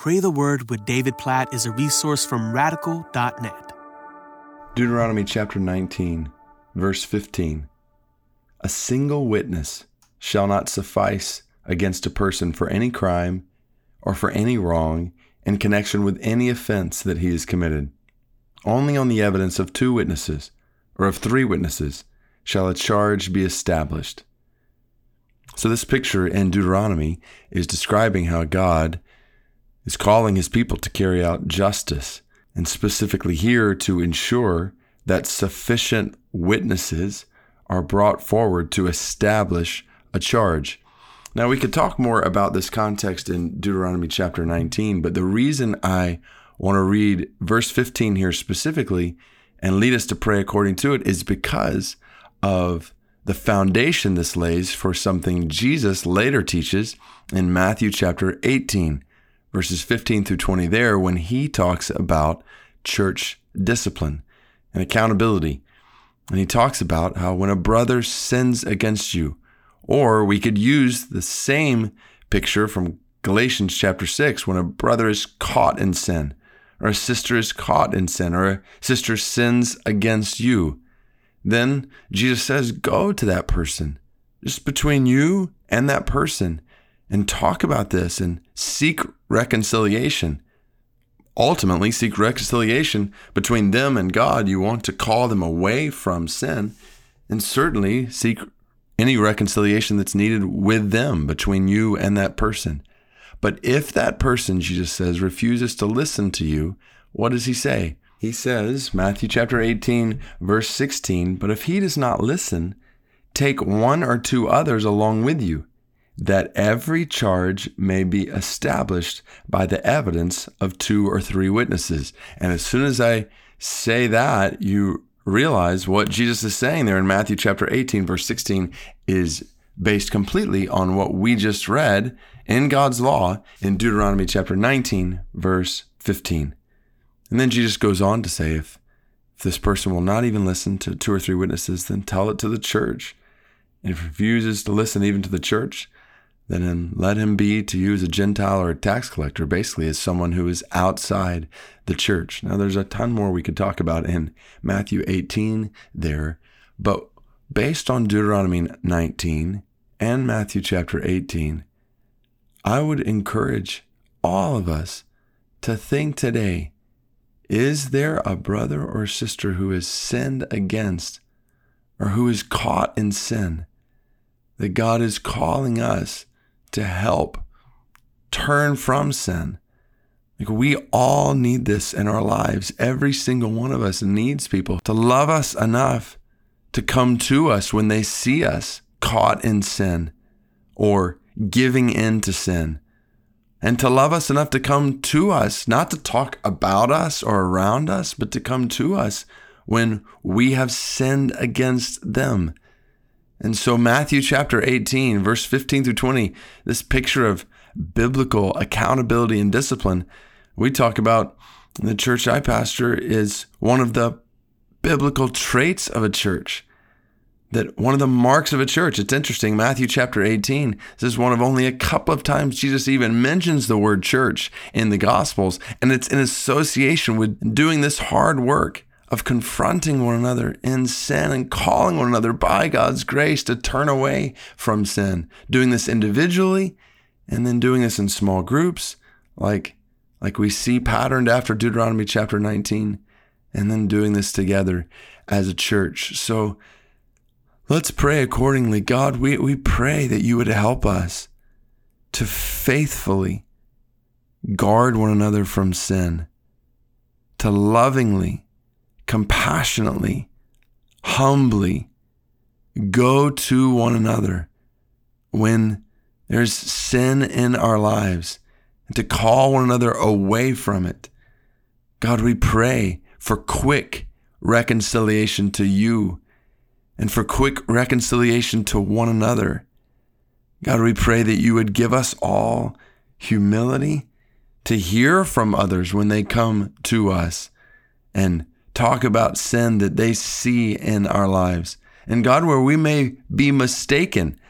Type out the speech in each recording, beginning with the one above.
Pray the Word with David Platt is a resource from radical.net. Deuteronomy chapter 19, verse 15. A single witness shall not suffice against a person for any crime or for any wrong in connection with any offense that he has committed. Only on the evidence of two witnesses or of three witnesses shall a charge be established. So, this picture in Deuteronomy is describing how God is calling his people to carry out justice, and specifically here to ensure that sufficient witnesses are brought forward to establish a charge. Now, we could talk more about this context in Deuteronomy chapter 19, but the reason I want to read verse 15 here specifically and lead us to pray according to it is because of the foundation this lays for something Jesus later teaches in Matthew chapter 18, verses 15 through 20, there when he talks about church discipline and accountability. And he talks about how when a brother sins against you, or we could use the same picture from Galatians chapter 6 when a brother is caught in sin, or a sister is caught in sin, or a sister sins against you. Then Jesus says, Go to that person, just between you and that person, and talk about this and seek reconciliation. Ultimately, seek reconciliation between them and God. You want to call them away from sin, and certainly seek any reconciliation that's needed with them between you and that person. But if that person, Jesus says, refuses to listen to you, what does he say? He says, Matthew chapter 18, verse 16, but if he does not listen, take one or two others along with you, that every charge may be established by the evidence of two or three witnesses. And as soon as I say that, you realize what Jesus is saying there in Matthew chapter 18, verse 16, is based completely on what we just read in God's law in Deuteronomy chapter 19, verse 15. And then Jesus goes on to say, if, if this person will not even listen to two or three witnesses, then tell it to the church. And if he refuses to listen even to the church, then let him be to as a Gentile or a tax collector, basically as someone who is outside the church. Now, there's a ton more we could talk about in Matthew 18 there, but based on Deuteronomy 19 and Matthew chapter 18, I would encourage all of us to think today is there a brother or sister who has sinned against or who is caught in sin that God is calling us to help turn from sin? Like we all need this in our lives. Every single one of us needs people to love us enough to come to us when they see us caught in sin or giving in to sin and to love us enough to come to us, not to talk about us or around us, but to come to us when we have sinned against them. And so, Matthew chapter 18, verse 15 through 20, this picture of biblical accountability and discipline, we talk about the church I pastor is one of the biblical traits of a church that one of the marks of a church, it's interesting, Matthew chapter 18, this is one of only a couple of times Jesus even mentions the word church in the Gospels, and it's in association with doing this hard work of confronting one another in sin and calling one another by God's grace to turn away from sin. Doing this individually and then doing this in small groups, like, like we see patterned after Deuteronomy chapter 19, and then doing this together as a church. So, Let's pray accordingly. God, we, we pray that you would help us to faithfully guard one another from sin, to lovingly, compassionately, humbly go to one another when there's sin in our lives and to call one another away from it. God, we pray for quick reconciliation to you and for quick reconciliation to one another. God, we pray that you would give us all humility to hear from others when they come to us and talk about sin that they see in our lives. And God, where we may be mistaken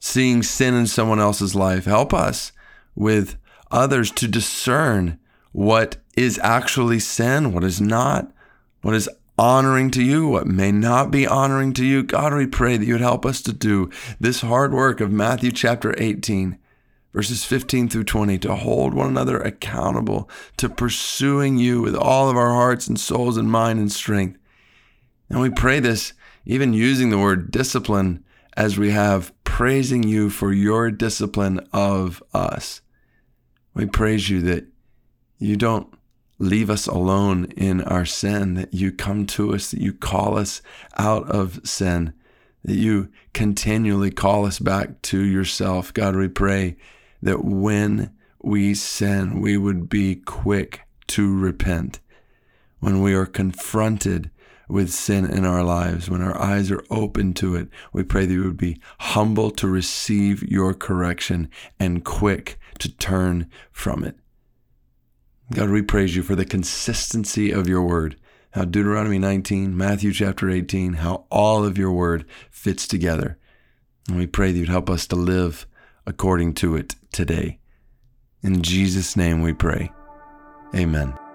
seeing sin in someone else's life, help us with others to discern what is actually sin, what is not, what is honoring to you, what may not be honoring to you. God, we pray that you would help us to do this hard work of Matthew chapter 18, verses 15 through 20, to hold one another accountable, to pursuing you with all of our hearts and souls and mind and strength. And we pray this even using the word discipline as we have praising you for your discipline of us. We praise you that you don't leave us alone in our sin, that you come to us, that you call us out of sin, that you continually call us back to yourself. God, we pray that when we sin, we would be quick to repent. When we are confronted with sin in our lives, when our eyes are open to it, we pray that you would be humble to receive your correction and quick to turn from it. God, we praise you for the consistency of your word. How Deuteronomy 19, Matthew chapter 18, how all of your word fits together. And we pray that you'd help us to live according to it today. In Jesus' name we pray. Amen.